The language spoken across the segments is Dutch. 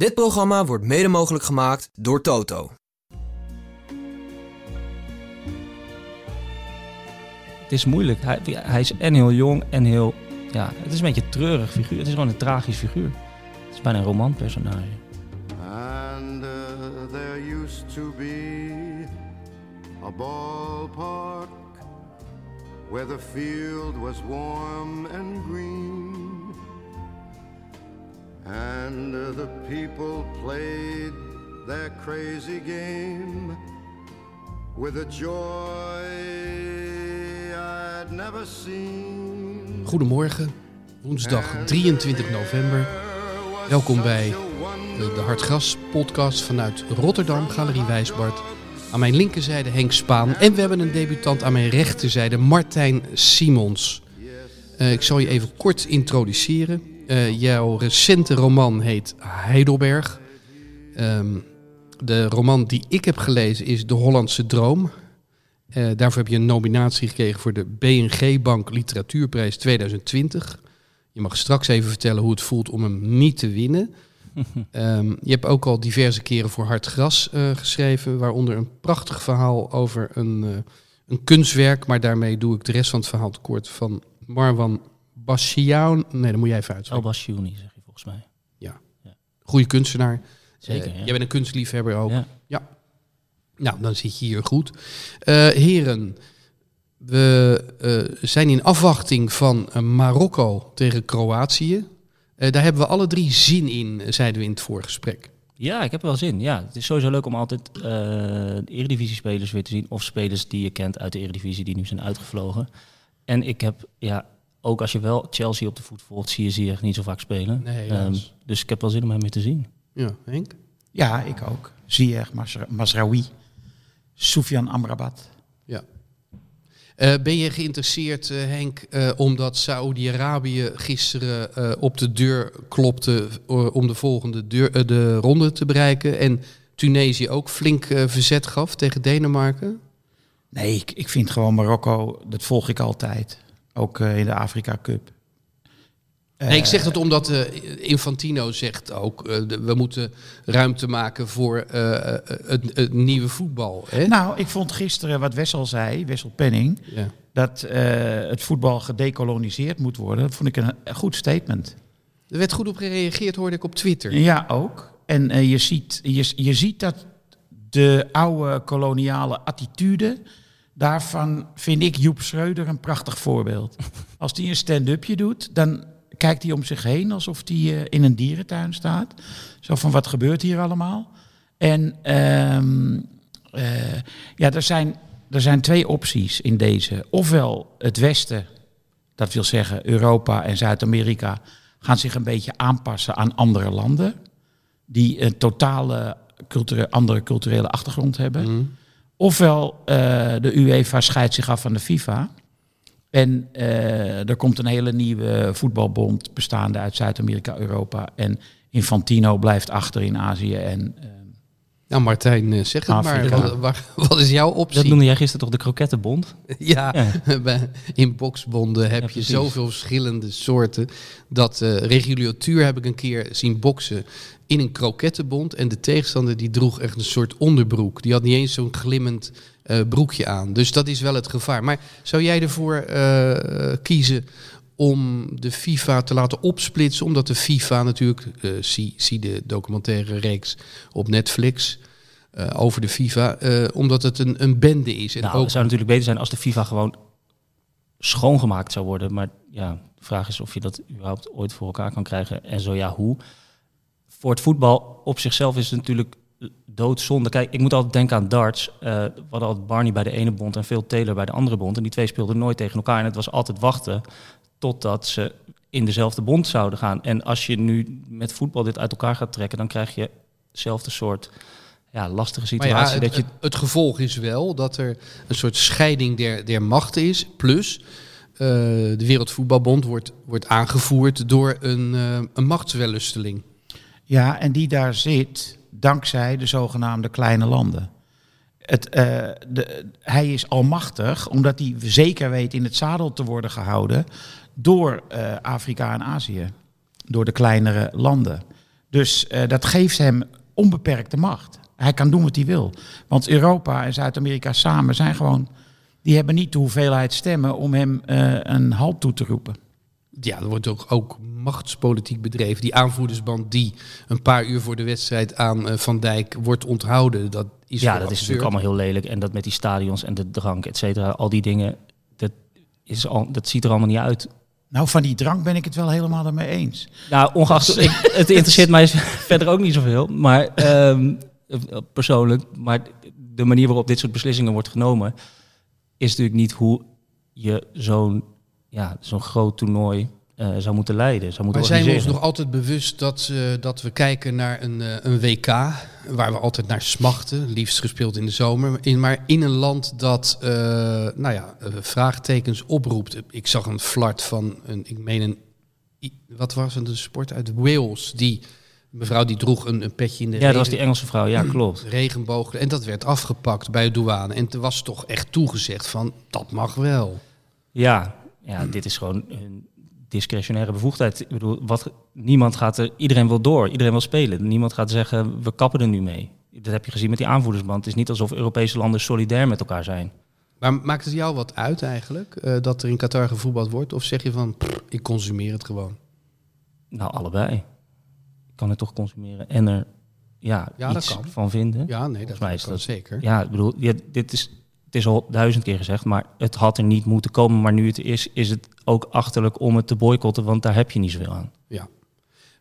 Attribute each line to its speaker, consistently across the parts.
Speaker 1: Dit programma wordt mede mogelijk gemaakt door Toto.
Speaker 2: Het is moeilijk. Hij, hij is en heel jong en heel... Ja, het is een beetje een treurig figuur. Het is gewoon een tragisch figuur. Het is bijna een romanpersonage.
Speaker 3: And uh, there used to be a ballpark where the field was warm and green. And the people played their crazy game with a joy I'd never seen.
Speaker 4: Goedemorgen, woensdag 23 november. Welkom bij de, de Hartgras podcast vanuit Rotterdam, Galerie Wijsbart. Aan mijn linkerzijde Henk Spaan en we hebben een debutant aan mijn rechterzijde, Martijn Simons. Uh, ik zal je even kort introduceren. Uh, jouw recente roman heet Heidelberg. Um, de roman die ik heb gelezen is De Hollandse Droom. Uh, daarvoor heb je een nominatie gekregen voor de BNG Bank Literatuurprijs 2020. Je mag straks even vertellen hoe het voelt om hem niet te winnen. um, je hebt ook al diverse keren voor Hard Gras uh, geschreven, waaronder een prachtig verhaal over een, uh, een kunstwerk, maar daarmee doe ik de rest van het verhaal tekort van Marwan Bashiaun. Nee, dat moet jij even uitspreken.
Speaker 2: El zeg je volgens mij.
Speaker 4: Ja. ja. Goede kunstenaar.
Speaker 2: Zeker.
Speaker 4: Uh, ja. Jij bent een kunstliefhebber ook. Ja. ja. Nou, dan zit je hier goed. Uh, heren, we uh, zijn in afwachting van Marokko tegen Kroatië. daar hebben we alle drie zin in, zeiden we in het voorgesprek.
Speaker 2: Ja, ik heb wel zin. Ja, het is sowieso leuk om altijd de Eredivisie-spelers weer te zien. Of spelers die je kent uit de Eredivisie die nu zijn uitgevlogen. En ik heb, ja, ook als je wel Chelsea op de voet volgt, zie je ze niet zo vaak spelen.
Speaker 4: Nee,
Speaker 2: um, dus ik heb wel zin om hem weer te zien.
Speaker 4: Ja, Henk?
Speaker 5: Ja, ik ook. Ziyech, Masraoui, Soufiane Amrabat.
Speaker 4: Ja. Uh, ben je geïnteresseerd, uh, Henk, uh, omdat Saoedi-Arabië gisteren op de deur klopte om de volgende deur, de ronde te bereiken en Tunesië ook flink verzet gaf tegen Denemarken?
Speaker 5: Nee, ik, ik vind gewoon Marokko, dat volg ik altijd. Ook uh, in de Afrika Cup.
Speaker 4: Nee, ik zeg het omdat uh, Infantino zegt ook, uh, de, we moeten ruimte maken voor het, het, nieuwe voetbal. Hè?
Speaker 5: Nou, ik vond gisteren wat Wessel zei, Wessel Penning, ja. dat het voetbal gedecoloniseerd moet worden. Dat vond ik een, een, goed statement.
Speaker 4: Er werd goed op gereageerd, hoorde ik op Twitter.
Speaker 5: Ja, ook. En je, ziet, je, je ziet dat de oude koloniale attitude Daarvan vind ik Joep Schreuder een prachtig voorbeeld. Als hij een stand-upje doet, dan kijkt hij om zich heen alsof hij uh, in een dierentuin staat. Zo van, wat gebeurt hier allemaal? En um, uh, ja, er zijn, er zijn twee opties in deze. Ofwel het Westen, dat wil zeggen Europa en Zuid-Amerika, gaan zich een beetje aanpassen aan andere landen. Die een totale culture, andere culturele achtergrond hebben. Mm. Ofwel uh, de UEFA scheidt zich af van de FIFA. En uh, er komt een hele nieuwe voetbalbond bestaande uit Zuid-Amerika, Europa. En Infantino blijft achter in Azië en...
Speaker 4: Nou Martijn, zeg het Afrika. maar. Wat, wat, is jouw optie?
Speaker 2: Dat noemde jij gisteren toch de krokettenbond?
Speaker 4: ja, ja. in boksbonden heb ja, je zoveel verschillende soorten. Dat uh, regulatuur heb ik een keer zien boksen in een krokettenbond. En de tegenstander die droeg echt een soort onderbroek. Die had niet eens zo'n glimmend uh, broekje aan. Dus dat is wel het gevaar. Maar zou jij ervoor uh, kiezen om de FIFA te laten opsplitsen? Omdat de FIFA natuurlijk, uh, zie, zie de documentaire reeks op Netflix... over de FIFA, omdat het een, een bende is.
Speaker 2: En nou, ook... Het zou natuurlijk beter zijn als de FIFA gewoon schoongemaakt zou worden. Maar ja, de vraag is of je dat überhaupt ooit voor elkaar kan krijgen. En zo ja, hoe? voor het voetbal op zichzelf is het natuurlijk doodzonde. Kijk, ik moet altijd denken aan darts. Uh, we hadden altijd Barney bij de ene bond en Phil Taylor bij de andere bond. En die twee speelden nooit tegen elkaar. En het was altijd wachten totdat ze in dezelfde bond zouden gaan. En als je nu met voetbal dit uit elkaar gaat trekken, dan krijg je hetzelfde soort ja, lastige situatie.
Speaker 4: Ja, het,
Speaker 2: dat je...
Speaker 4: het, het, gevolg is wel dat er een soort scheiding der, der machten is. Plus, uh, de Wereldvoetbalbond wordt, wordt aangevoerd door een, uh, een machtswellusteling.
Speaker 5: Ja, en die daar zit dankzij de zogenaamde kleine landen. Het, uh, de, hij is almachtig omdat hij zeker weet in het zadel te worden gehouden door uh, Afrika en Azië. Door de kleinere landen. Dus eh, dat geeft hem onbeperkte macht. Hij kan doen wat hij wil. Want Europa en Zuid-Amerika samen zijn gewoon... die hebben niet de hoeveelheid stemmen om hem eh, een halt toe te roepen.
Speaker 4: Ja, er wordt ook, ook machtspolitiek bedreven. Die aanvoerdersband die een paar uur voor de wedstrijd aan eh, Van Dijk wordt onthouden, dat is
Speaker 2: ja, dat is natuurlijk allemaal heel lelijk. En dat met die stadions en de drank, et cetera, al die dingen, dat, is al, dat ziet er allemaal niet uit.
Speaker 5: Nou, van die drank ben ik het wel helemaal ermee eens.
Speaker 2: Nou, ongeacht, ik, het interesseert mij verder ook niet zoveel, maar ehm, persoonlijk. Maar de manier waarop dit soort beslissingen wordt genomen, is natuurlijk niet hoe je zo'n ja, zo'n groot toernooi eh, zou moeten leiden, zou moeten
Speaker 4: Maar zijn we ons nog altijd bewust dat, eh, dat we kijken naar een, eh, een WK, waar we altijd naar smachten, liefst gespeeld in de zomer, in, maar in een land dat nou ja, vraagtekens oproept. Ik zag een flart van, een, ik meen een, wat was het, een sport uit Wales, die mevrouw die droeg een, een petje in de
Speaker 2: Ja, dat was die Engelse vrouw, ja, klopt.
Speaker 4: regenboog en dat werd afgepakt bij de douane. En er was toch echt toegezegd van, dat mag wel.
Speaker 2: Ja, ja, dit is gewoon discretionaire bevoegdheid. Ik bedoel, wat, niemand gaat er, iedereen wil door, iedereen wil spelen. Niemand gaat zeggen, we kappen er nu mee. Dat heb je gezien met die aanvoerdersband. Het is niet alsof Europese landen solidair met elkaar zijn.
Speaker 4: Maar maakt het jou wat uit eigenlijk, eh, dat er in Qatar gevoetbald wordt? Of zeg je van, ik consumeer het gewoon?
Speaker 2: Nou, allebei. Ik kan het toch consumeren en er ja,
Speaker 4: Ja, dat
Speaker 2: iets
Speaker 4: kan.
Speaker 2: van vinden.
Speaker 4: Ja, nee, dat,
Speaker 2: mij
Speaker 4: dat
Speaker 2: is
Speaker 4: kan
Speaker 2: dat-
Speaker 4: zeker.
Speaker 2: Ja, ik bedoel, ja, dit is, het is al duizend keer gezegd, maar het had er niet moeten komen. Maar nu het is, is het ook achterlijk om het te boycotten, want daar heb je niet zoveel aan.
Speaker 4: Ja.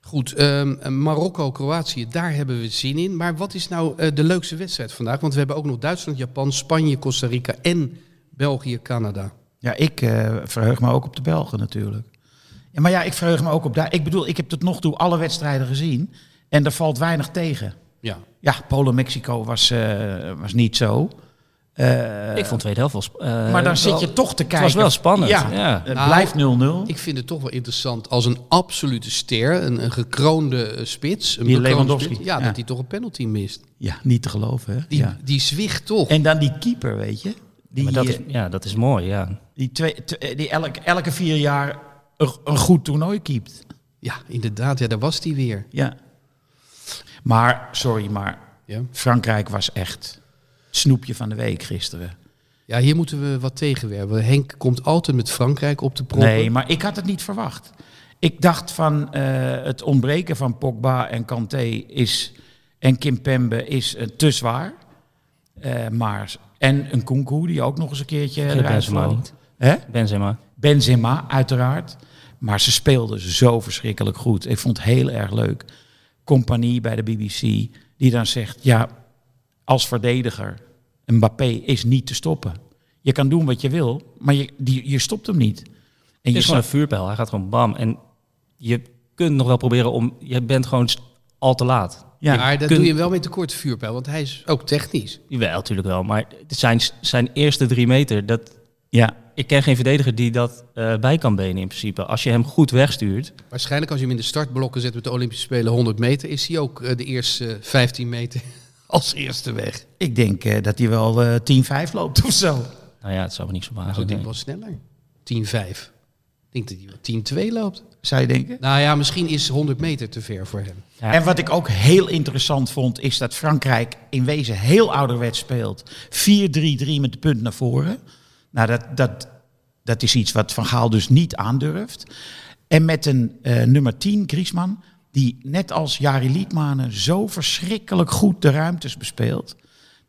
Speaker 4: Goed, ehm, Marokko, Kroatië, daar hebben we zin in. Maar wat is nou eh, de leukste wedstrijd vandaag? Want we hebben ook nog Duitsland, Japan, Spanje, Costa Rica en België, Canada.
Speaker 5: Ja, ik eh, verheug me ook op de Belgen natuurlijk. Ja, maar ja, ik verheug me ook op daar. Ik bedoel, ik heb tot nog toe alle wedstrijden gezien. En er valt weinig tegen.
Speaker 4: Ja.
Speaker 5: Ja, Polen-Mexico was, eh, was niet zo. Eh,
Speaker 2: ik vond de tweede helft wel... eh,
Speaker 5: maar dan zit je toch te kijken.
Speaker 2: was wel spannend,
Speaker 5: Ja,
Speaker 2: ja.
Speaker 5: het
Speaker 4: Nou,
Speaker 5: blijft 0-0.
Speaker 4: Ik vind het toch wel interessant als een absolute ster, een, een gekroonde eh, spits. Een
Speaker 5: Die Lewandowski.
Speaker 4: spits, ja,
Speaker 5: Ja.
Speaker 4: dat hij toch een penalty mist.
Speaker 5: Ja, niet te geloven. Hè?
Speaker 4: Die,
Speaker 5: ja.
Speaker 4: die zwicht toch.
Speaker 5: En dan die keeper, weet je. Die,
Speaker 2: maar dat is, ja, dat is mooi, ja.
Speaker 5: die, twee, die elke, elke vier jaar een, een goed toernooi keept.
Speaker 4: Ja, inderdaad, ja, daar was hij weer.
Speaker 5: Ja. Maar, sorry, maar
Speaker 4: Ja.
Speaker 5: Frankrijk was echt het snoepje van de week gisteren.
Speaker 4: ja, hier moeten we wat tegenwerpen. Henk komt altijd met Frankrijk op de proppen.
Speaker 5: Nee, maar ik had het niet verwacht. Ik dacht van eh, het ontbreken van Pogba en Kanté is, en Kimpembe is eh, te zwaar. Eh, maar, en een Kunku die ook nog eens een keertje
Speaker 2: Geen
Speaker 5: eruit
Speaker 2: Benzema
Speaker 5: vloog.
Speaker 2: niet.
Speaker 5: Hè?
Speaker 2: Benzema.
Speaker 5: Benzema, uiteraard. Maar ze speelden zo verschrikkelijk goed. Ik vond het heel erg leuk. Compagnie bij de BBC, die dan zegt: ja, als verdediger, Mbappé is niet te stoppen. Je kan doen wat je wil, maar je, die, je stopt hem niet. En
Speaker 2: Het
Speaker 5: je
Speaker 2: is gewoon een vuurpijl. Hij gaat gewoon bam. En je kunt nog wel proberen om... Je bent gewoon al te laat.
Speaker 5: ja,
Speaker 4: maar
Speaker 2: kun-
Speaker 4: doe je wel met tekort vuurpijl, want hij is ook technisch.
Speaker 2: Jawel, natuurlijk wel. Maar het zijn, zijn eerste drie meter... Dat,
Speaker 5: ja,
Speaker 2: ik ken geen verdediger die dat eh, bij kan benen in principe. Als je hem goed wegstuurt...
Speaker 4: Waarschijnlijk als je hem in de startblokken zet met de Olympische Spelen 100 meter, is hij ook eh, de eerste eh, 15 meter als eerste weg.
Speaker 5: ik denk eh, dat hij wel eh 10-5 loopt of zo.
Speaker 2: Nou ja, het zou me niet zo
Speaker 4: Nou,
Speaker 2: verbazen.
Speaker 4: ik denk wel sneller. 10-5. Ik denk dat hij wel 10-2 loopt.
Speaker 5: Zou je denken?
Speaker 4: Nou ja, misschien is 100 meter te ver voor hem.
Speaker 2: Ja.
Speaker 5: En wat ik ook heel interessant vond, is dat Frankrijk in wezen heel ouderwets speelt. 4-3-3 met de punt naar voren. Nou, dat, dat, dat is iets wat Van Gaal dus niet aandurft. En met een eh, nummer 10, Griezmann, die net als Jari Liedmanen zo verschrikkelijk goed de ruimtes bespeelt.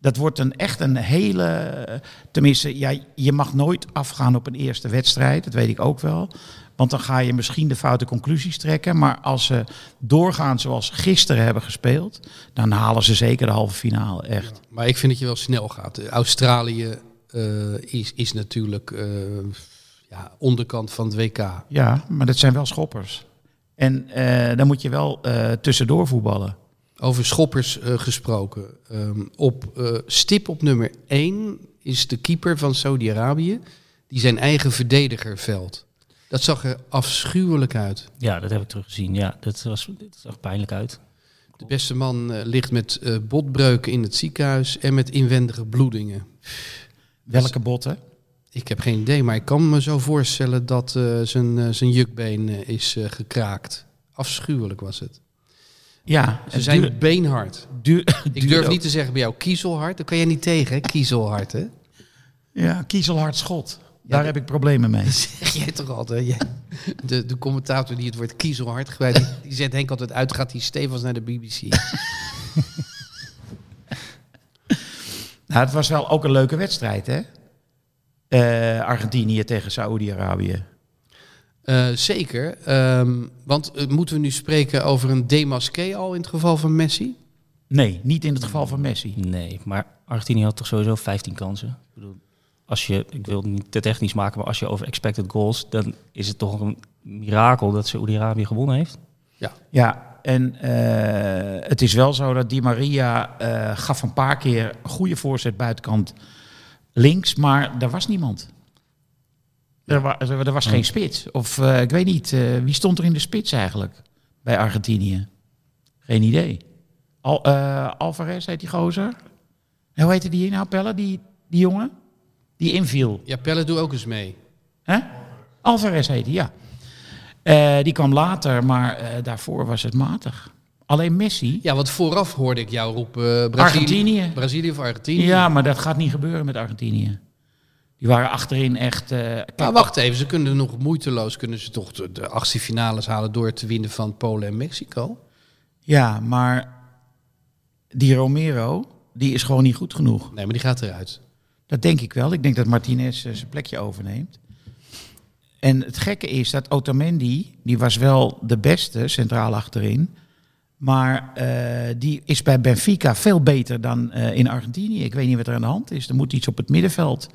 Speaker 5: Dat wordt een, echt een hele... Tenminste, ja, je mag nooit afgaan op een eerste wedstrijd. Dat weet ik ook wel. Want dan ga je misschien de foute conclusies trekken. Maar als ze doorgaan zoals gisteren hebben gespeeld... dan halen ze zeker de halve finale, echt.
Speaker 4: Maar ik vind dat je wel snel gaat. Eh, Australië eh, is, is natuurlijk eh, ja, onderkant van het WK.
Speaker 5: Ja, maar dat zijn wel schoppers. En eh, dan moet je wel eh, tussendoor voetballen.
Speaker 4: Over schoppers eh, gesproken. Ehm, op eh, stip op nummer 1 is de keeper van Saudi-Arabië. Die zijn eigen verdediger veld. Dat zag er afschuwelijk uit.
Speaker 2: Ja, dat heb ik teruggezien. Ja, dat, was, dat zag pijnlijk uit.
Speaker 4: De beste man ligt met eh, botbreuken in het ziekenhuis en met inwendige bloedingen.
Speaker 5: Welke botten?
Speaker 4: Ik heb geen idee, maar ik kan me zo voorstellen dat eh, zijn, eh, zijn jukbeen eh, is eh, gekraakt. Afschuwelijk was het.
Speaker 5: Ja,
Speaker 4: Ze
Speaker 5: het
Speaker 4: zijn
Speaker 5: duur-
Speaker 4: beenhard.
Speaker 5: duur-
Speaker 4: Ik durf
Speaker 5: ook-
Speaker 4: niet te zeggen bij jou kiezelhard. Daar kan jij niet tegen, hè? Kiezelhard, hè?
Speaker 5: Ja, kiezelhard schot. Daar heb ik problemen mee.
Speaker 4: Zeg jij toch altijd? Jij- De, de commentator die het woord kiezelhard gebruikt, die, die zet Henk altijd uit, gaat hij stevig naar de BBC.
Speaker 5: Nou, het was wel ook een leuke wedstrijd, hè? Eh, Argentinië tegen Saoedi-Arabië.
Speaker 4: Eh, zeker. Ehm, want eh, moeten we nu spreken over een demasqué al in het geval van Messi?
Speaker 5: Nee, niet in het geval van Messi.
Speaker 2: Nee, maar Argentinië had toch sowieso 15 kansen. Ik bedoel, als je, ik wil het niet te technisch maken, maar als je over expected goals, dan is het toch een mirakel dat Saoedi-Arabië gewonnen heeft.
Speaker 5: Ja, en eh, het is wel zo dat Di Maria eh, gaf een paar keer een goede voorzet buitenkant links, maar er was niemand. Er, wa- er, was geen spits. Of eh, ik weet niet, eh, wie stond er in de spits eigenlijk bij Argentinië? Geen idee. Al, eh, Alvarez heet die gozer. En hoe heette die nou, Pelle, die, die jongen? Die inviel.
Speaker 4: Ja, Pelle, doe ook eens mee.
Speaker 5: Hè? Alvarez heet hij, ja. Eh, die kwam later, maar eh, daarvoor was het matig. Alleen Messi.
Speaker 4: Ja, want vooraf hoorde ik jou roepen eh, Brazilië,
Speaker 5: Argentinië.
Speaker 4: Brazilië of Argentinië.
Speaker 5: Ja, maar dat gaat niet gebeuren met Argentinië. Die waren achterin echt. kijk,
Speaker 4: Maar wacht even, ze kunnen nog moeiteloos kunnen ze toch de, de achtste finales halen door te winnen van Polen en Mexico.
Speaker 5: Ja, maar die Romero, die is gewoon niet goed genoeg.
Speaker 4: Nee, maar die gaat eruit.
Speaker 5: Dat denk ik wel. Ik denk dat Martinez eh, zijn plekje overneemt. En het gekke is dat Otamendi, die was wel de beste centraal achterin. Maar eh, die is bij Benfica veel beter dan eh, in Argentinië. Ik weet niet wat er aan de hand is. Er moet iets op het middenveld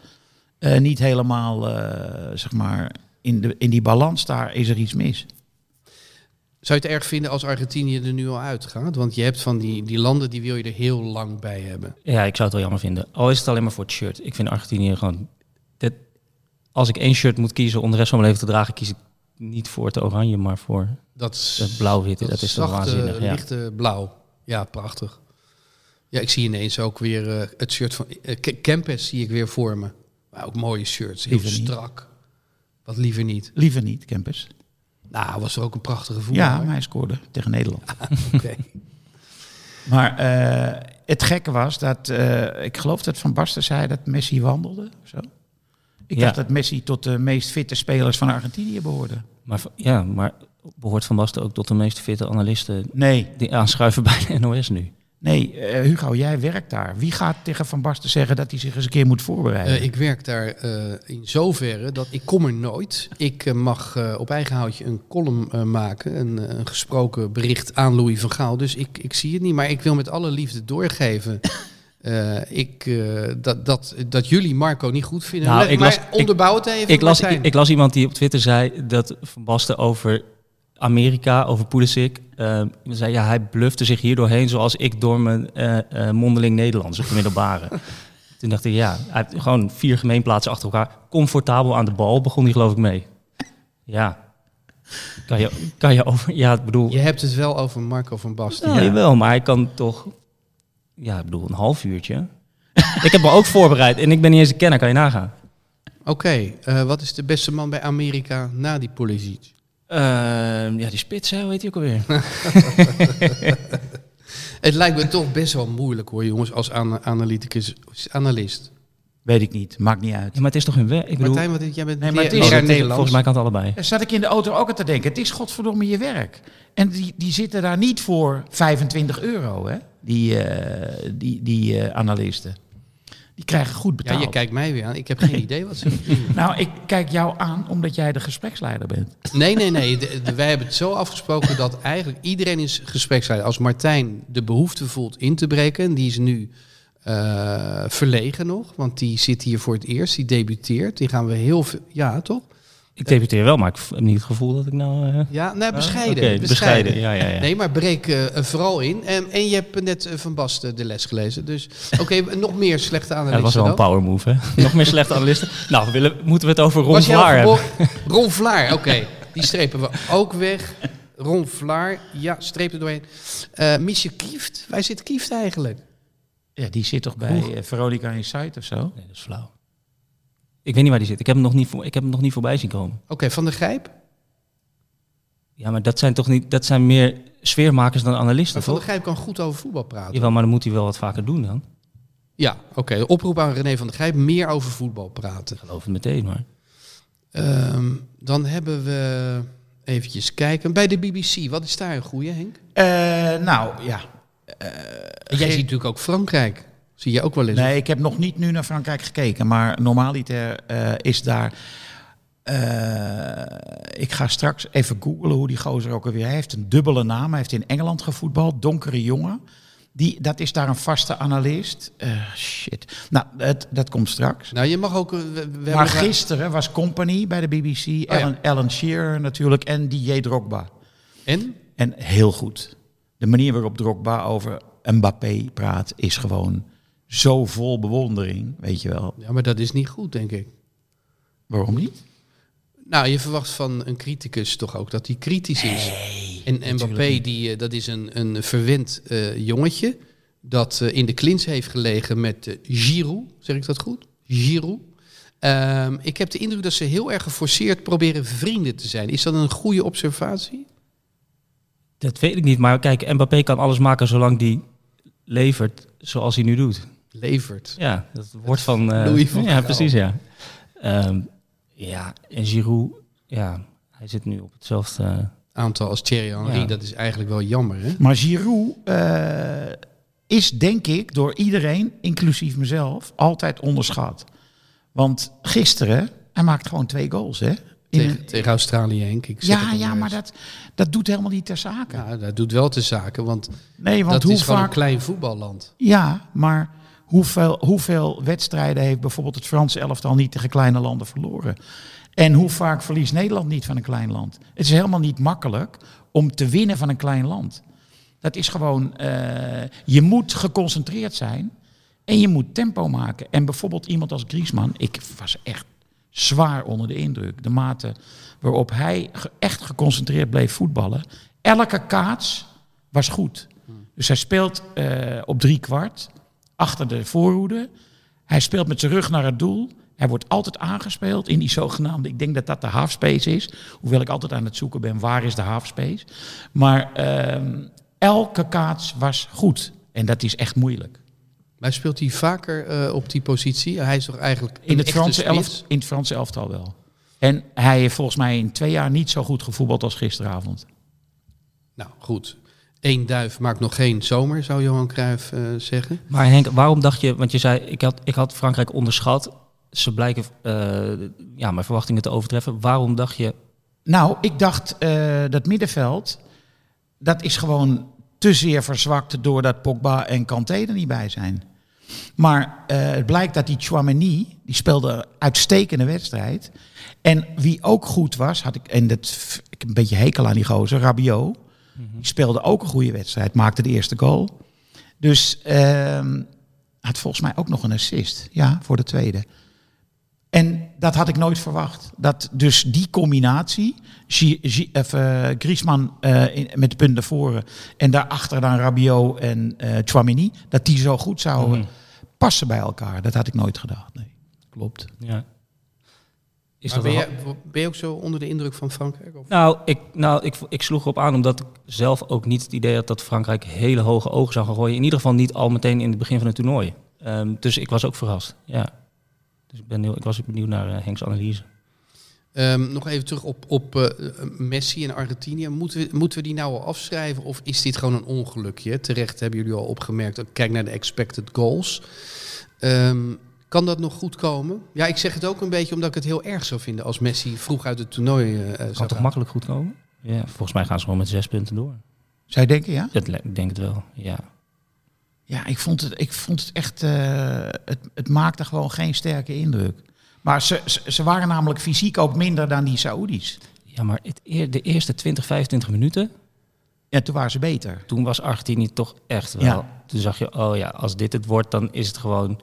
Speaker 5: eh, niet helemaal, eh, zeg maar, in, de, in die balans daar is er iets mis.
Speaker 4: Zou je het erg vinden als Argentinië er nu al uitgaat? Want je hebt van die, die landen, die wil je er heel lang bij hebben.
Speaker 2: Ja, ik zou het wel jammer vinden. Al is het alleen maar voor het shirt. Ik vind Argentinië gewoon... Dit, als ik één shirt moet kiezen om de rest van mijn leven te dragen, kies ik niet voor het oranje, maar voor
Speaker 4: Dat,
Speaker 2: blauw-witte. Dat, is toch waanzinnig. Ja.
Speaker 4: lichte blauw. Ja, prachtig. Ja, ik zie ineens ook weer eh, het shirt van Kempes zie ik weer voor me. Maar ook mooie shirts, heel
Speaker 5: Liever niet.
Speaker 4: strak. Wat liever niet.
Speaker 5: Liever niet, Kempers.
Speaker 4: Nou, was er ook een prachtige voetballer.
Speaker 5: Ja, maar hij scoorde tegen Nederland.
Speaker 4: Oké.
Speaker 5: Maar eh, het gekke was dat, ik geloof dat Van Basten zei dat Messi wandelde. Zo. Ik
Speaker 2: Ja.
Speaker 5: dacht dat Messi tot de meest fitte spelers van Argentinië behoorde.
Speaker 2: Maar, ja, maar behoort Van Basten ook tot de meest fitte analisten
Speaker 5: Nee,
Speaker 2: die aanschuiven bij de NOS nu?
Speaker 5: nee eh, Hugo, jij werkt daar. Wie gaat tegen Van Basten zeggen dat hij zich eens een keer moet voorbereiden?
Speaker 4: Eh, ik werk daar eh, in zoverre dat ik kom er nooit. Ik mag eh, op eigen houtje een column eh, maken, een, een gesproken bericht aan Louis van Gaal. Dus ik, ik zie het niet, maar ik wil met alle liefde doorgeven. eh, ik, eh, dat, dat, dat jullie Marco niet goed vinden.
Speaker 2: Nou,
Speaker 4: maar
Speaker 2: ik las-
Speaker 4: onderbouw het even.
Speaker 2: Ik las, ik, ik las iemand die op Twitter zei dat Van Basten over Amerika, over Pulisic, eh, zei ja, hij blufte zich hier doorheen zoals ik door mijn eh, eh, mondeling Nederlands op de middelbare. Toen dacht ik, ja, hij heeft gewoon vier gemeenplaatsen achter elkaar. Comfortabel aan de bal begon hij geloof ik mee. Ja, kan je, kan je over... Ja, ik bedoel...
Speaker 4: Je hebt het wel over Marco van Basten.
Speaker 2: Ja, jawel, maar hij kan toch... Ja, ik bedoel, een half uurtje. ik heb me ook voorbereid en ik ben niet eens een kenner, kan je nagaan.
Speaker 4: Oké, wat is de beste man bij Amerika na die Pulisic?
Speaker 2: Ehm, ja, die spits, hè, hoe heet hij ook alweer?
Speaker 4: Het lijkt me toch best wel moeilijk hoor, jongens, als ana- analyticus, analist.
Speaker 5: Weet ik niet, maakt niet uit.
Speaker 2: Ja, maar het is toch hun werk? Ik bedoel,
Speaker 4: Martijn, wat is, jij bent
Speaker 5: Nee, maar het is-
Speaker 2: Oh, is- volgens mij kan het allebei.
Speaker 5: Daar zat ik in de auto ook aan te denken. Het is godverdomme je werk. En die, die zitten daar niet voor 25 euro, hè? Die, eh, die, die eh, analisten. Die krijgen goed
Speaker 4: Ja,
Speaker 5: betaald.
Speaker 4: je kijkt mij weer aan. Ik heb geen idee wat ze doen.
Speaker 5: Nou, ik kijk jou aan omdat jij de gespreksleider bent.
Speaker 4: Nee, nee, nee. De- de- wij hebben het zo afgesproken dat eigenlijk iedereen is gespreksleider. Als Martijn de behoefte voelt in te breken, die is nu eh, verlegen nog, want die zit hier voor het eerst, die debuteert. Die gaan we heel veel... Ja, toch?
Speaker 2: Ik debuteer wel, maar ik heb niet het gevoel dat ik nou... eh,
Speaker 4: Ja, nee, bescheiden.
Speaker 2: Oké,
Speaker 4: bescheiden.
Speaker 2: bescheiden, ja, ja, ja.
Speaker 4: Nee, maar breek eh, vooral in. En, en je hebt net eh, Van Basten de les gelezen. Dus oké, nog meer slechte
Speaker 2: Ja,
Speaker 4: analisten
Speaker 2: dat was wel een power move, hè? Nog meer slechte analisten. Nou, willen, moeten we het over Ron Vlaar hebben?
Speaker 4: Ron Vlaar, oké. Die strepen we ook weg. Ron Vlaar, ja, streep er doorheen. Eh Miesje Kieft, waar zit Kieft eigenlijk?
Speaker 5: Ja, die zit toch bij eh, Veronica Insight of zo?
Speaker 2: Nee, dat is flauw. Ik weet niet waar die zit. Ik heb hem nog niet, voor, ik heb hem nog niet voorbij zien komen.
Speaker 4: Oké, Van der Grijp?
Speaker 2: Ja, maar dat zijn toch niet... Dat zijn meer sfeermakers dan analisten,
Speaker 4: Maar Van
Speaker 2: toch?
Speaker 4: Gijp kan goed over voetbal praten.
Speaker 2: Jawel, maar dan moet hij wel wat vaker doen dan.
Speaker 4: Ja, oké. Oproep aan René van der Gijp. Meer over voetbal praten.
Speaker 2: Ik geloof het meteen, maar.
Speaker 4: Ehm, dan hebben we... Eventjes kijken. Bij de BBC. Wat is daar een goede, Henk?
Speaker 5: Eh, nou, ja.
Speaker 4: En jij ziet natuurlijk ook Frankrijk. Zie je ook wel eens.
Speaker 5: Nee, ik heb nog niet nu naar Frankrijk gekeken, maar normaliter eh, is daar. eh, ik ga straks even googlen hoe die gozer ook alweer. Hij heeft een dubbele naam. Hij heeft in Engeland gevoetbald, donkere jongen. Die, dat is daar een vaste analist. Eh, shit. Nou, het, dat komt straks.
Speaker 4: Nou, je mag ook... We, we hebben
Speaker 5: maar gisteren was Company bij de BBC. Alan, Alan Shearer natuurlijk en DJ Drogba.
Speaker 4: En?
Speaker 5: En heel goed. De manier waarop Drogba over Mbappé praat is gewoon zo vol bewondering, weet je wel.
Speaker 4: Ja, maar dat is niet goed, denk ik.
Speaker 5: Waarom niet?
Speaker 4: Nou, je verwacht van een criticus toch ook dat hij kritisch is. en Mbappé, die, eh, dat is een, een verwend eh, jongetje dat eh, in de klins heeft gelegen met Giroud. Zeg ik dat goed? Giroud. Ehm, ik heb de indruk dat ze heel erg geforceerd proberen vrienden te zijn. Is dat een goede observatie?
Speaker 2: Dat weet ik niet, maar kijk, Mbappé kan alles maken zolang die levert zoals hij nu doet.
Speaker 4: Levert.
Speaker 2: Ja, dat wordt van... eh,
Speaker 4: Louis van
Speaker 2: Ja, precies, ja. Ehm, ja, en Giroud, ja, hij zit nu op hetzelfde... eh,
Speaker 4: Aantal als Thierry Henry,
Speaker 2: Ja.
Speaker 4: dat is eigenlijk wel jammer, hè?
Speaker 5: Maar Giroud eh, is denk ik door iedereen, inclusief mezelf, altijd onderschat. Want gisteren, hij maakt gewoon twee goals, hè? In
Speaker 4: Tegen,
Speaker 5: een-
Speaker 4: tegen Australië, Henk. Ik
Speaker 5: ja, ja,
Speaker 4: maar
Speaker 5: dat, dat doet helemaal niet ter zake.
Speaker 4: Ja, dat doet wel te zaken, want,
Speaker 5: nee, want
Speaker 4: dat
Speaker 5: hoe
Speaker 4: is gewoon
Speaker 5: vaak...
Speaker 4: een klein voetballand.
Speaker 5: Ja, maar hoeveel, hoeveel wedstrijden heeft bijvoorbeeld het Franse elftal niet tegen kleine landen verloren? En hoe vaak verliest Nederland niet van een klein land? Het is helemaal niet makkelijk om te winnen van een klein land. Dat is gewoon, eh, je moet geconcentreerd zijn en je moet tempo maken. En bijvoorbeeld iemand als Griezmann, ik was echt zwaar onder de indruk. De mate waarop hij echt geconcentreerd bleef voetballen. Elke kaats was goed. Dus hij speelt eh, op drie kwart, achter de voorhoede. Hij speelt met zijn rug naar het doel. Hij wordt altijd aangespeeld in die zogenaamde, ik denk dat dat de halfspace is. Hoewel ik altijd aan het zoeken ben, waar is de halfspace? Maar ehm, elke kaats was goed. En dat is echt moeilijk.
Speaker 4: Maar speelt hij vaker eh, op die positie? Hij is toch eigenlijk
Speaker 5: In het, Franse elf, in het Franse elftal wel. En hij heeft volgens mij in twee jaar niet zo goed gevoetbald als gisteravond.
Speaker 4: Nou, goed. Eén duif maakt nog geen zomer, zou Johan Cruijff eh, zeggen.
Speaker 2: Maar Henk, waarom dacht je, want je zei, ik had, ik had Frankrijk onderschat. Ze blijken eh, ja, mijn verwachtingen te overtreffen. Waarom dacht je,
Speaker 5: Nou, ik dacht eh, dat middenveld, dat is gewoon te zeer verzwakt doordat Pogba en Kanté er niet bij zijn. Maar eh, het blijkt dat die Chouameni, die speelde een uitstekende wedstrijd. En wie ook goed was, had ik, en dat, ik heb een beetje hekel aan die gozer, Rabiot. Die speelde ook een goede wedstrijd, maakte de eerste goal. Dus ehm, had volgens mij ook nog een assist, ja, voor de tweede. En dat had ik nooit verwacht. Dat dus die combinatie, of, eh, Griezmann eh, in- met de punt naar voren en daarachter dan Rabiot en Chouameni, dat die zo goed zouden passen bij elkaar. Dat had ik nooit gedacht. Nee, klopt.
Speaker 2: ja, is
Speaker 4: Maar
Speaker 2: dat
Speaker 4: ben, je, ben je ook zo onder de indruk van Frankrijk? Of?
Speaker 2: Nou, ik, nou ik, ik sloeg erop aan omdat ik zelf ook niet het idee had dat Frankrijk hele hoge ogen zou gaan gooien. In ieder geval niet al meteen in het begin van het toernooi. Ehm, dus ik was ook verrast. Ja. Dus ik, ben heel, ik was ook benieuwd naar eh, Henks analyse.
Speaker 4: Ehm, nog even terug op, op eh, Messi en Argentinië. Moeten we, moeten we die nou al afschrijven of is dit gewoon een ongelukje? Terecht hebben jullie al opgemerkt. Kijk naar de expected goals. Ehm, kan dat nog goed komen? Ja, ik zeg het ook een beetje omdat ik het heel erg zou vinden als Messi vroeg uit het toernooi eh, zou
Speaker 2: Kan toch makkelijk goed komen? Ja, volgens mij gaan ze gewoon met zes punten door.
Speaker 5: Zij denken, ja?
Speaker 2: Dat, ik denk het wel, ja.
Speaker 5: Ja, ik vond het, ik vond het echt, eh, het, het maakte gewoon geen sterke indruk. Maar ze, ze, waren namelijk fysiek ook minder dan die Saoedi's.
Speaker 2: Ja, maar het, de eerste 20, 25 minuten,
Speaker 5: Ja, toen waren ze beter.
Speaker 2: toen was Argentinië toch echt wel...
Speaker 5: Ja.
Speaker 2: Toen zag je, oh ja, als dit het wordt, dan is het gewoon...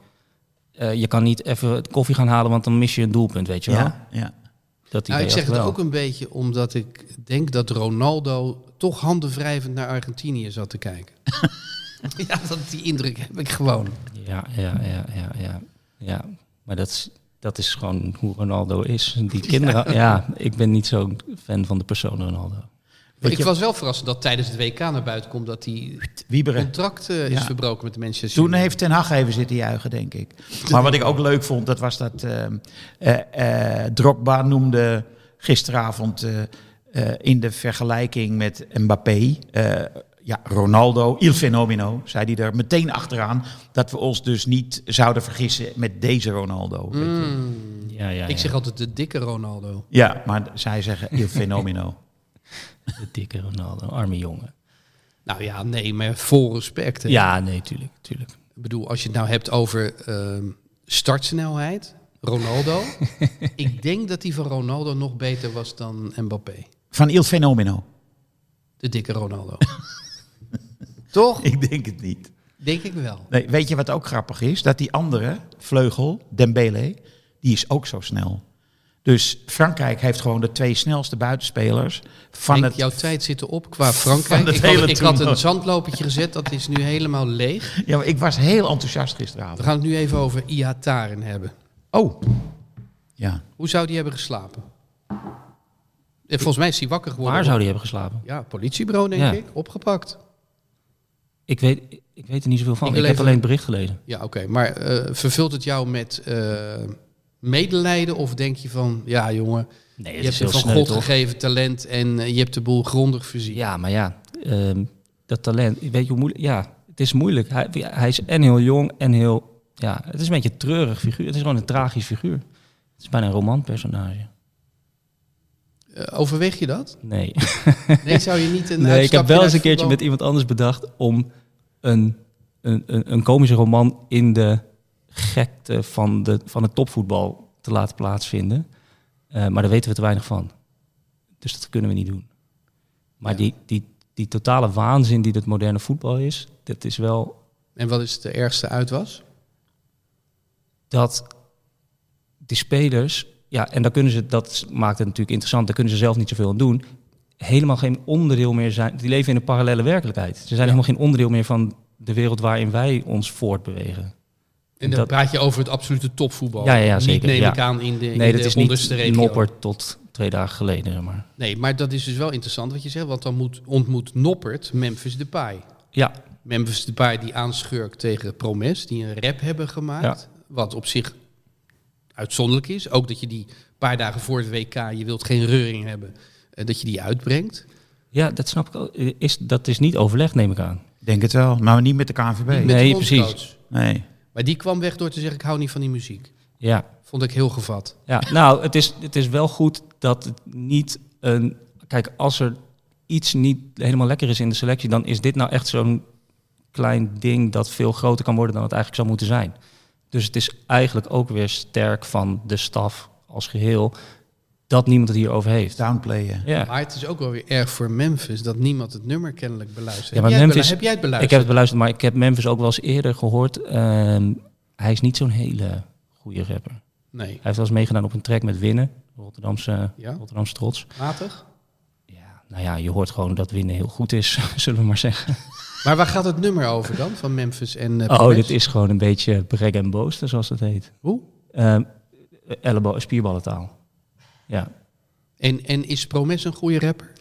Speaker 2: eh, je kan niet even koffie gaan halen, want dan mis je een doelpunt, weet je wel?
Speaker 5: Ja, ja.
Speaker 2: Dat
Speaker 4: Nou, ik zeg het
Speaker 2: wel.
Speaker 4: ook een beetje omdat ik denk dat Ronaldo toch handenwrijvend naar Argentinië zat te kijken. ja, dat, die indruk heb ik gewoon.
Speaker 2: Ja, ja, ja, ja, ja. ja. Maar dat is, dat is gewoon hoe Ronaldo is. Die kinderen, ja. ik ben niet zo'n fan van de persoon Ronaldo.
Speaker 4: Ik was wel verrast dat tijdens het WK naar buiten komt dat die
Speaker 5: Wieberen.
Speaker 4: contract is
Speaker 5: Ja.
Speaker 4: verbroken met de Manchester
Speaker 5: Toen heeft Ten Hag even zitten juichen, denk ik. Maar wat ik ook leuk vond, dat was dat ehm, eh, eh, Drogba noemde gisteravond eh, eh, in de vergelijking met Mbappé, eh, ja, Ronaldo, il fenomeno, zei hij er meteen achteraan, dat we ons dus niet zouden vergissen met deze Ronaldo. weet je.
Speaker 2: Ja, ja,
Speaker 4: Ik zeg altijd de dikke Ronaldo.
Speaker 5: Ja, maar zij zeggen il fenomeno.
Speaker 2: de dikke Ronaldo, arme jongen.
Speaker 4: Nou ja, nee, maar vol respect. hè.
Speaker 2: Ja, nee, tuurlijk, tuurlijk.
Speaker 4: Ik bedoel, als je het nou hebt over ehm, startsnelheid, Ronaldo. ik denk dat die van Ronaldo nog beter was dan Mbappé.
Speaker 5: Van il fenomeno.
Speaker 4: De dikke Ronaldo. Toch?
Speaker 5: Ik denk het niet.
Speaker 4: Denk ik wel.
Speaker 5: Nee, weet je wat ook grappig is? Dat die andere vleugel, Dembele, die is ook zo snel. Dus Frankrijk heeft gewoon de twee snelste buitenspelers van
Speaker 4: Denk,
Speaker 5: het...
Speaker 4: jouw tijd zit erop qua Frankrijk. Ik had,
Speaker 5: hele
Speaker 4: ik had een zandlopertje gezet, dat is nu helemaal leeg.
Speaker 5: Ja, maar ik was heel enthousiast
Speaker 4: We
Speaker 5: gisteravond.
Speaker 4: gaan het nu even over Ihataren hebben.
Speaker 5: Oh. Ja.
Speaker 4: Hoe zou die hebben geslapen? En volgens mij is hij wakker geworden.
Speaker 2: Waar zou die hebben geslapen?
Speaker 4: Ja, politiebureau denk
Speaker 2: Ja.
Speaker 4: ik. Opgepakt.
Speaker 2: Ik weet, ik weet er niet zoveel van.
Speaker 4: Ik
Speaker 2: heb alleen het bericht gelezen.
Speaker 4: Ja, oké. Maar eh, vervult het jou met eh, medelijden? Of denk je van, ja jongen,
Speaker 2: Nee,
Speaker 4: je hebt een van
Speaker 2: sneu,
Speaker 4: God gegeven talent en eh, je hebt de boel grondig voorzien.
Speaker 2: Ja, maar ja, ehm, dat talent, weet je hoe moeilijk... Ja, het is moeilijk. Hij, hij is en heel jong en heel... Ja, het is een beetje een treurig figuur. Het is gewoon een tragisch figuur. Het is bijna een romanpersonage.
Speaker 4: Eh, overweeg je dat?
Speaker 2: Nee.
Speaker 4: Nee, zou je niet een
Speaker 2: nee, ik heb wel eens een keertje
Speaker 4: voetbal-
Speaker 2: met iemand anders bedacht om een, een, een, een komische roman in de gekte van, de, van het topvoetbal te laten plaatsvinden. Eh, maar daar weten we te weinig van. Dus dat kunnen we niet doen. Maar
Speaker 4: Ja.
Speaker 2: die, die, die totale waanzin die het moderne voetbal is, dat is wel
Speaker 4: En wat is de ergste uit was?
Speaker 2: dat die spelers, ja, en dan kunnen ze, dat maakt het natuurlijk interessant, daar kunnen ze zelf niet zoveel aan doen, helemaal geen onderdeel meer zijn. Die leven in een parallele werkelijkheid. Ze zijn helemaal geen onderdeel meer van de wereld waarin wij ons voortbewegen.
Speaker 4: En dan
Speaker 2: Dat-
Speaker 4: praat je over het absolute topvoetbal.
Speaker 2: Ja, ja, ja,
Speaker 4: Niet
Speaker 2: zeker,
Speaker 4: neem
Speaker 2: ja.
Speaker 4: ik aan in de, in
Speaker 2: Nee,
Speaker 4: de
Speaker 2: dat is
Speaker 4: onderste
Speaker 2: niet
Speaker 4: regio.
Speaker 2: Noppert tot twee dagen geleden. Maar
Speaker 4: Nee, maar dat is dus wel interessant wat je zegt. Want dan moet, ontmoet Noppert Memphis Depay.
Speaker 2: ja,
Speaker 4: Memphis Depay die aanschurkt tegen Promes. Die een rap hebben gemaakt. Wat op zich uitzonderlijk is. Ook dat je die paar dagen voor het WK, je wilt geen reuring hebben, eh, dat je die uitbrengt.
Speaker 2: ja, dat snap ik ook. Is, dat is niet overlegd, neem ik aan.
Speaker 5: Denk het wel, maar niet met de KNVB.
Speaker 4: Met
Speaker 2: Nee,
Speaker 4: de
Speaker 2: precies.
Speaker 5: Nee.
Speaker 4: Maar die kwam weg door te zeggen, ik hou niet van die muziek.
Speaker 2: Ja,
Speaker 4: Vond ik heel gevat.
Speaker 2: Ja, nou, het is, het is wel goed dat het niet een. Kijk, als er iets niet helemaal lekker is in de selectie, dan is dit nou echt zo'n klein ding dat veel groter kan worden dan het eigenlijk zou moeten zijn. Dus het is eigenlijk ook weer sterk van de staf als geheel dat niemand het hierover heeft.
Speaker 5: Downplayen.
Speaker 2: Ja.
Speaker 4: Maar het is ook wel weer erg voor Memphis dat niemand het nummer kennelijk beluistert.
Speaker 2: Ja, maar
Speaker 4: heb, jij het
Speaker 2: Memphis-
Speaker 4: heb jij het
Speaker 2: Ik
Speaker 4: beluisterd?
Speaker 2: heb het beluisterd, maar ik heb Memphis ook wel eens eerder gehoord. Ehm, hij is niet zo'n hele goede rapper.
Speaker 4: Nee,
Speaker 2: Hij heeft wel eens meegedaan op een track met Winnen, Rotterdamse,
Speaker 4: Ja?
Speaker 2: Rotterdamse trots.
Speaker 4: matig.
Speaker 2: Ja, nou ja, je hoort gewoon dat Winnen heel goed is, zullen we maar zeggen.
Speaker 4: Maar waar gaat het nummer over dan, van Memphis en uh,
Speaker 2: Oh, dit is gewoon een beetje brek en boosten, zoals dat heet.
Speaker 4: Hoe?
Speaker 2: Ehm ellebo- spierballentaal. Ja,
Speaker 4: En, en is Promes een goede rapper?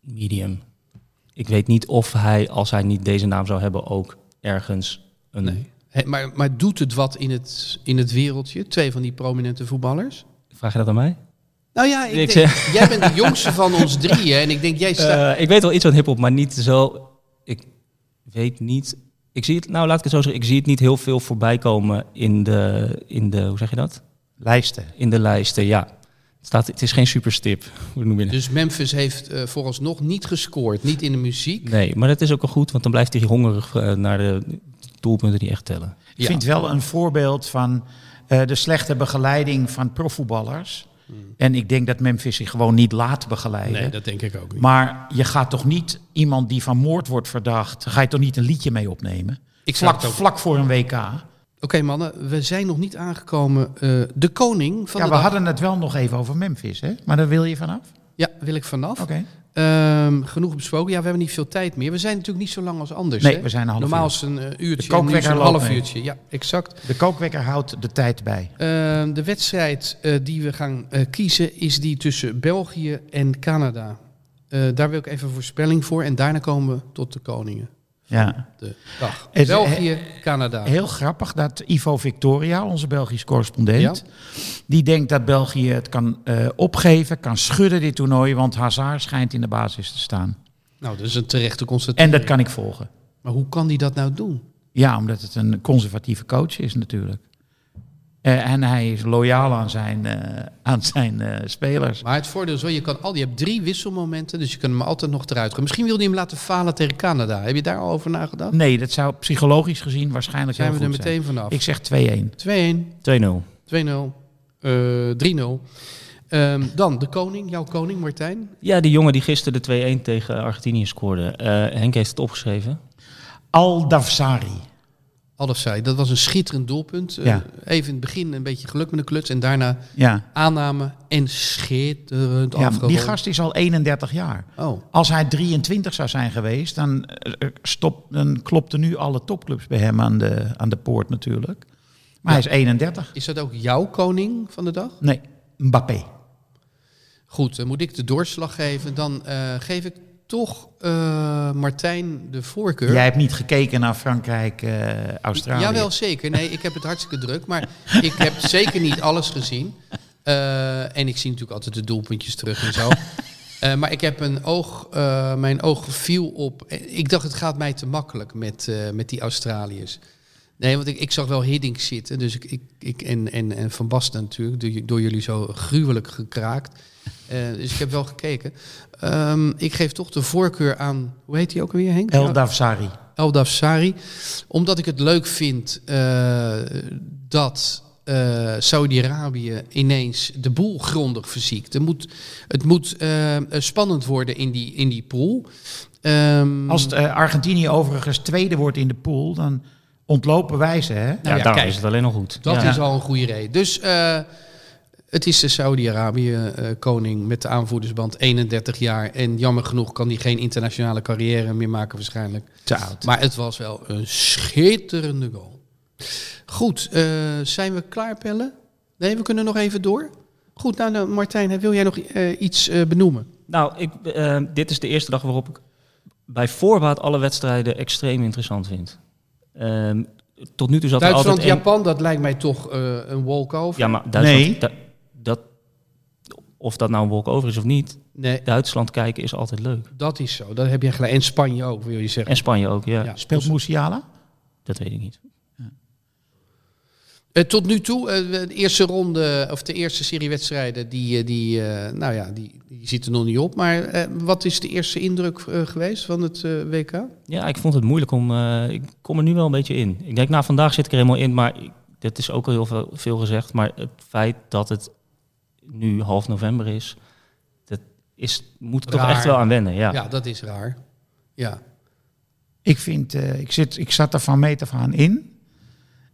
Speaker 2: medium. Ik weet niet of hij, als hij niet deze naam zou hebben, ook ergens een...
Speaker 4: Nee. Maar, maar doet het wat in het, in het wereldje? Twee van die prominente voetballers?
Speaker 2: Vraag je dat aan mij?
Speaker 4: Nou ja, ik
Speaker 2: Ik
Speaker 4: denk,
Speaker 2: zeg-
Speaker 4: jij bent de jongste van ons drieën. En ik denk, jij staat...
Speaker 2: Eh, ik weet wel iets van hip-hop, maar niet zo. Ik weet niet. Ik zie het, nou laat ik het zo zeggen, ik zie het niet heel veel voorbij komen in de, in de hoe zeg je dat?
Speaker 5: Lijsten.
Speaker 2: In de lijsten, ja. Het, staat, het is geen superstip. Hoe noem je het?
Speaker 4: Dus Memphis heeft eh, vooralsnog niet gescoord. Niet in de muziek.
Speaker 2: Nee, maar dat is ook wel goed, want dan blijft hij hongerig eh, naar de doelpunten die echt tellen.
Speaker 5: Ik
Speaker 4: Ja.
Speaker 5: vind wel een voorbeeld van eh, de slechte begeleiding van profvoetballers. En ik denk dat Memphis zich gewoon niet laat begeleiden.
Speaker 4: Nee, dat denk ik ook niet.
Speaker 5: Maar je gaat toch niet iemand die van moord wordt verdacht, ga je toch niet een liedje mee opnemen?
Speaker 4: Ik
Speaker 5: vlak, vlak voor een WK.
Speaker 4: Oké mannen, we zijn nog niet aangekomen. eh, de koning van
Speaker 5: Ja,
Speaker 4: de
Speaker 5: we
Speaker 4: dag.
Speaker 5: hadden het wel nog even over Memphis, hè? Maar daar wil je vanaf?
Speaker 4: Ja, wil ik vanaf.
Speaker 5: Oké.
Speaker 4: Ehm, genoeg besproken. Ja, we hebben niet veel tijd meer. We zijn natuurlijk niet zo lang als anders.
Speaker 5: Nee,
Speaker 4: hè?
Speaker 5: we zijn een half
Speaker 4: Normaal is een eh, uurtje,
Speaker 5: De kookwekker
Speaker 4: een half
Speaker 5: mee.
Speaker 4: uurtje. Ja, exact.
Speaker 5: De kookwekker houdt de tijd bij.
Speaker 4: Ehm, de wedstrijd eh, die we gaan kiezen is die tussen België en Canada. Daar wil ik even een voorspelling voor. En daarna komen we tot de koningen.
Speaker 5: Ja.
Speaker 4: De dag.
Speaker 5: Het-
Speaker 4: België, Canada.
Speaker 5: Heel grappig dat Ivo Victoria, onze Belgisch correspondent, die denkt dat België het kan eh, opgeven, kan schudden dit toernooi, want Hazard schijnt in de basis te staan.
Speaker 4: Nou, dat is een terechte
Speaker 5: En
Speaker 4: constatering.
Speaker 5: dat kan ik volgen.
Speaker 4: Maar hoe kan die dat nou doen?
Speaker 5: Ja, omdat het een conservatieve coach is natuurlijk. Eh, en hij is loyaal aan zijn, eh, aan zijn eh, spelers.
Speaker 4: Maar het voordeel is wel, je, kan al, je hebt drie wisselmomenten, dus je kan hem altijd nog eruit gaan. Misschien wil hij hem laten falen tegen Canada. Heb je daar al over nagedacht?
Speaker 5: Nee, dat zou psychologisch gezien waarschijnlijk
Speaker 4: Zijn we
Speaker 5: heel
Speaker 4: er meteen vanaf?
Speaker 5: Ik zeg 2-1.
Speaker 4: 2-1,
Speaker 2: 2-0.
Speaker 4: 2-0, eh 3-0. Ehm, dan de koning, jouw koning, Martijn.
Speaker 2: Ja, die jongen die gisteren de 2-1 tegen Argentinië scoorde. Eh, Henk heeft het opgeschreven.
Speaker 5: Al-Dafsari.
Speaker 4: Alf zei, dat was een schitterend doelpunt. Eh, even in het begin een beetje geluk met de kluts en daarna
Speaker 5: Ja,
Speaker 4: aanname en schitterend
Speaker 5: ja
Speaker 4: afgerond.
Speaker 5: die gast is al 31 jaar.
Speaker 4: Oh,
Speaker 5: Als hij 23 zou zijn geweest, dan, eh, stop, dan klopten nu alle topclubs bij hem aan de, aan de poort natuurlijk. Maar hij is 31.
Speaker 4: is dat ook jouw koning van de dag?
Speaker 5: Nee, Mbappé.
Speaker 4: Goed, dan moet ik de doorslag geven. Dan eh, geef ik toch eh, Martijn de voorkeur.
Speaker 5: Jij hebt niet gekeken naar Frankrijk, eh, Australië.
Speaker 4: Jawel, zeker. Nee, ik heb het hartstikke druk. Maar ik heb zeker niet alles gezien. Eh, en ik zie natuurlijk altijd de doelpuntjes terug en zo. Maar ik heb een oog, mijn oog viel op. Ik dacht, het gaat mij te makkelijk met, met die Australiërs. Nee, want ik, ik zag wel Hiddink zitten. Dus ik, ik, ik, en, en, en Van Basten natuurlijk, door, door jullie zo gruwelijk gekraakt. Eh, dus ik heb wel gekeken. Ehm, ik geef toch de voorkeur aan, hoe heet hij ook weer, Henk?
Speaker 5: El Dafsari.
Speaker 4: Eldaf Sari. Omdat ik het leuk vind eh, dat eh, Saudi-Arabië ineens de boel grondig verziekt. Er moet, het moet spannend worden in die, in die pool. Ehm,
Speaker 5: Als het, Argentinië overigens tweede wordt in de pool, dan ontlopen wij ze. Hè?
Speaker 2: ja,
Speaker 4: ja,
Speaker 2: daarom
Speaker 4: kijk.
Speaker 2: is het alleen nog goed.
Speaker 4: dat
Speaker 2: ja.
Speaker 4: is al een goede reden. Dus eh, het is de Saudi-Arabië-koning met de aanvoerdersband 31 jaar. En jammer genoeg kan hij geen internationale carrière meer maken waarschijnlijk.
Speaker 5: Te oud.
Speaker 4: Maar het was wel een schitterende goal. Goed, eh, zijn we klaar, Pelle? Nee, we kunnen nog even door. Goed, nou, nou Martijn, wil jij nog eh, iets eh, benoemen?
Speaker 2: Nou, ik, eh, dit is de eerste dag waarop ik bij voorbaat alle wedstrijden extreem interessant vind. Ehm, tot nu toe zat er
Speaker 4: Duitsland,
Speaker 2: altijd...
Speaker 4: Japan, dat lijkt mij toch eh, een walkover.
Speaker 2: Ja, maar Duitsland...
Speaker 5: Nee.
Speaker 2: da- dat, of dat nou een walkover is of niet,
Speaker 4: Nee,
Speaker 2: Duitsland kijken is altijd leuk.
Speaker 4: dat is zo. Dat heb je gelijk. En Spanje ook, wil je zeggen.
Speaker 2: En Spanje ook, ja.
Speaker 4: Ja.
Speaker 5: Speelt Musiala?
Speaker 2: Dat weet ik niet.
Speaker 4: Eh, tot nu toe, eh, de eerste ronde, of de eerste serie wedstrijden, die, eh, die, eh, nou ja, die, die zitten nog niet op. Maar eh, wat is de eerste indruk geweest van het eh, WK?
Speaker 2: Ja, ik vond het moeilijk om... eh, ik kom er nu wel een beetje in. Ik denk, nou, vandaag zit ik er helemaal in, maar ik, dat is ook al heel veel, veel gezegd. Maar het feit dat het nu half november is, dat is, moet er toch echt wel aan wennen. Ja.
Speaker 4: Ja, dat is raar. Ja.
Speaker 5: Ik, vind, eh, ik, zit, ik zat er van meet af aan in.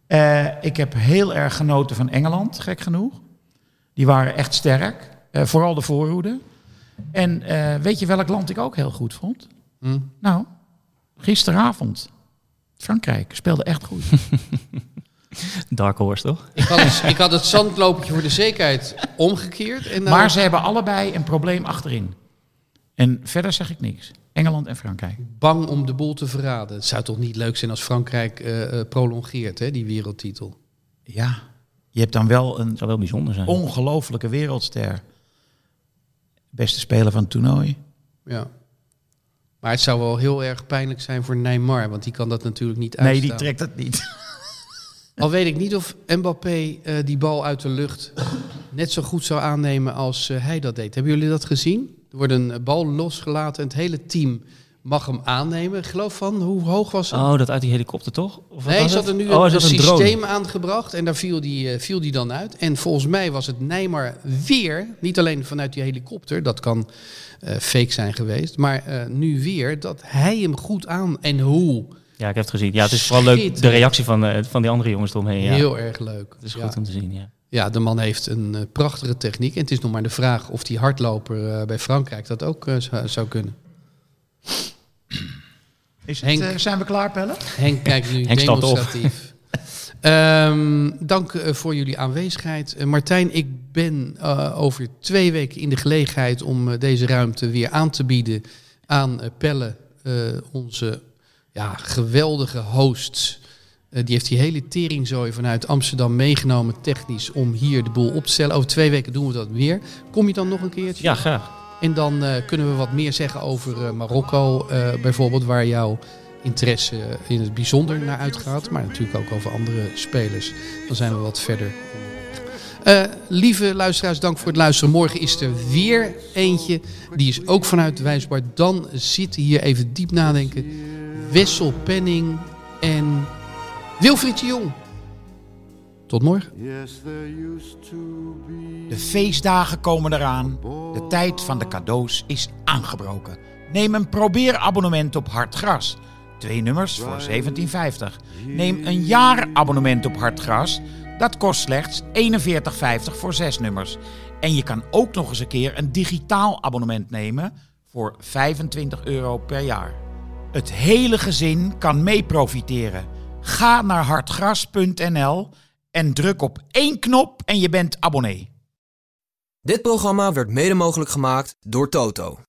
Speaker 5: Eh, ik heb heel erg genoten van Engeland, gek genoeg. Die waren echt sterk. Eh, vooral de voorhoede. En eh, weet je welk land ik ook heel goed vond?
Speaker 4: Hm?
Speaker 5: Nou, gisteravond. Frankrijk speelde echt goed.
Speaker 2: Dark Horse, toch?
Speaker 4: Ik had, het, ik had het zandlopertje voor de zekerheid omgekeerd. En
Speaker 5: Maar ze hebben allebei een probleem achterin. En verder zeg ik niks. Engeland en Frankrijk.
Speaker 4: bang om de boel te verraden. Het zou toch niet leuk zijn als Frankrijk eh, eh, prolongeert, hè, die wereldtitel.
Speaker 5: Ja, je hebt dan wel een
Speaker 2: Dat zou wel bijzonder zijn.
Speaker 5: ongelofelijke wereldster. Beste speler van het toernooi.
Speaker 4: Ja. Maar het zou wel heel erg pijnlijk zijn voor Neymar, want die kan dat natuurlijk niet uitstaan.
Speaker 5: Nee, die trekt het niet.
Speaker 4: Al weet ik niet of Mbappé eh, die bal uit de lucht net zo goed zou aannemen als hij dat deed. Hebben jullie dat gezien? Er wordt een bal losgelaten en het hele team mag hem aannemen. Ik geloof van, hoe hoog was het?
Speaker 2: Oh, dat uit die helikopter, toch? Of
Speaker 4: Nee, ze hadden nu
Speaker 2: oh,
Speaker 4: een, systeem aangebracht en daar viel die, eh, viel die dan uit. En volgens mij was het Neymar weer, niet alleen vanuit die helikopter, dat kan eh, fake zijn geweest, maar eh, nu weer dat hij hem goed aan en hoe.
Speaker 2: Ja, ik heb het gezien. Ja, het is vooral leuk de reactie van, van die andere jongens eromheen. Ja.
Speaker 4: Heel erg leuk.
Speaker 2: Het is
Speaker 4: ja.
Speaker 2: goed om te zien, ja.
Speaker 4: Ja, de man heeft een eh, prachtige techniek. En het is nog maar de vraag of die hardloper eh, bij Frankrijk dat ook eh, zou, zou kunnen.
Speaker 5: Is
Speaker 4: Henk.
Speaker 5: het, eh, zijn we klaar, Pelle?
Speaker 4: Henk kijkt nu
Speaker 2: Henk
Speaker 4: demonstratief. Ehm, dank voor jullie aanwezigheid. Martijn, ik ben eh, over twee weken in de gelegenheid om deze ruimte weer aan te bieden aan Pelle, eh, onze ja, geweldige host. Eh, die heeft die hele teringzooi vanuit Amsterdam meegenomen technisch om hier de boel op te stellen. Over twee weken doen we dat weer. Kom je dan nog een keertje?
Speaker 2: Ja, graag.
Speaker 4: En dan eh, kunnen we wat meer zeggen over eh, Marokko bijvoorbeeld, waar jouw interesse in het bijzonder naar uitgaat. Maar natuurlijk ook over andere spelers. Dan zijn we wat verder. Lieve luisteraars, dank voor het luisteren. Morgen is er weer eentje. Die is ook vanuit Wijsbaar. Dan zitten hier even diep nadenken. Wessel Penning en Wilfried de Jong. Tot morgen.
Speaker 5: De feestdagen komen eraan. De tijd van de cadeaus is aangebroken. Neem een probeerabonnement op Hartgras. Twee nummers voor 17,50. Neem een jaarabonnement op Hartgras. Dat kost slechts 41,50 voor zes nummers. En je kan ook nog eens een keer een digitaal abonnement nemen voor 25 euro per jaar. Het hele gezin kan mee profiteren. Ga naar hartgras.nl en druk op één knop en je bent abonnee.
Speaker 1: Dit programma werd mede mogelijk gemaakt door Toto.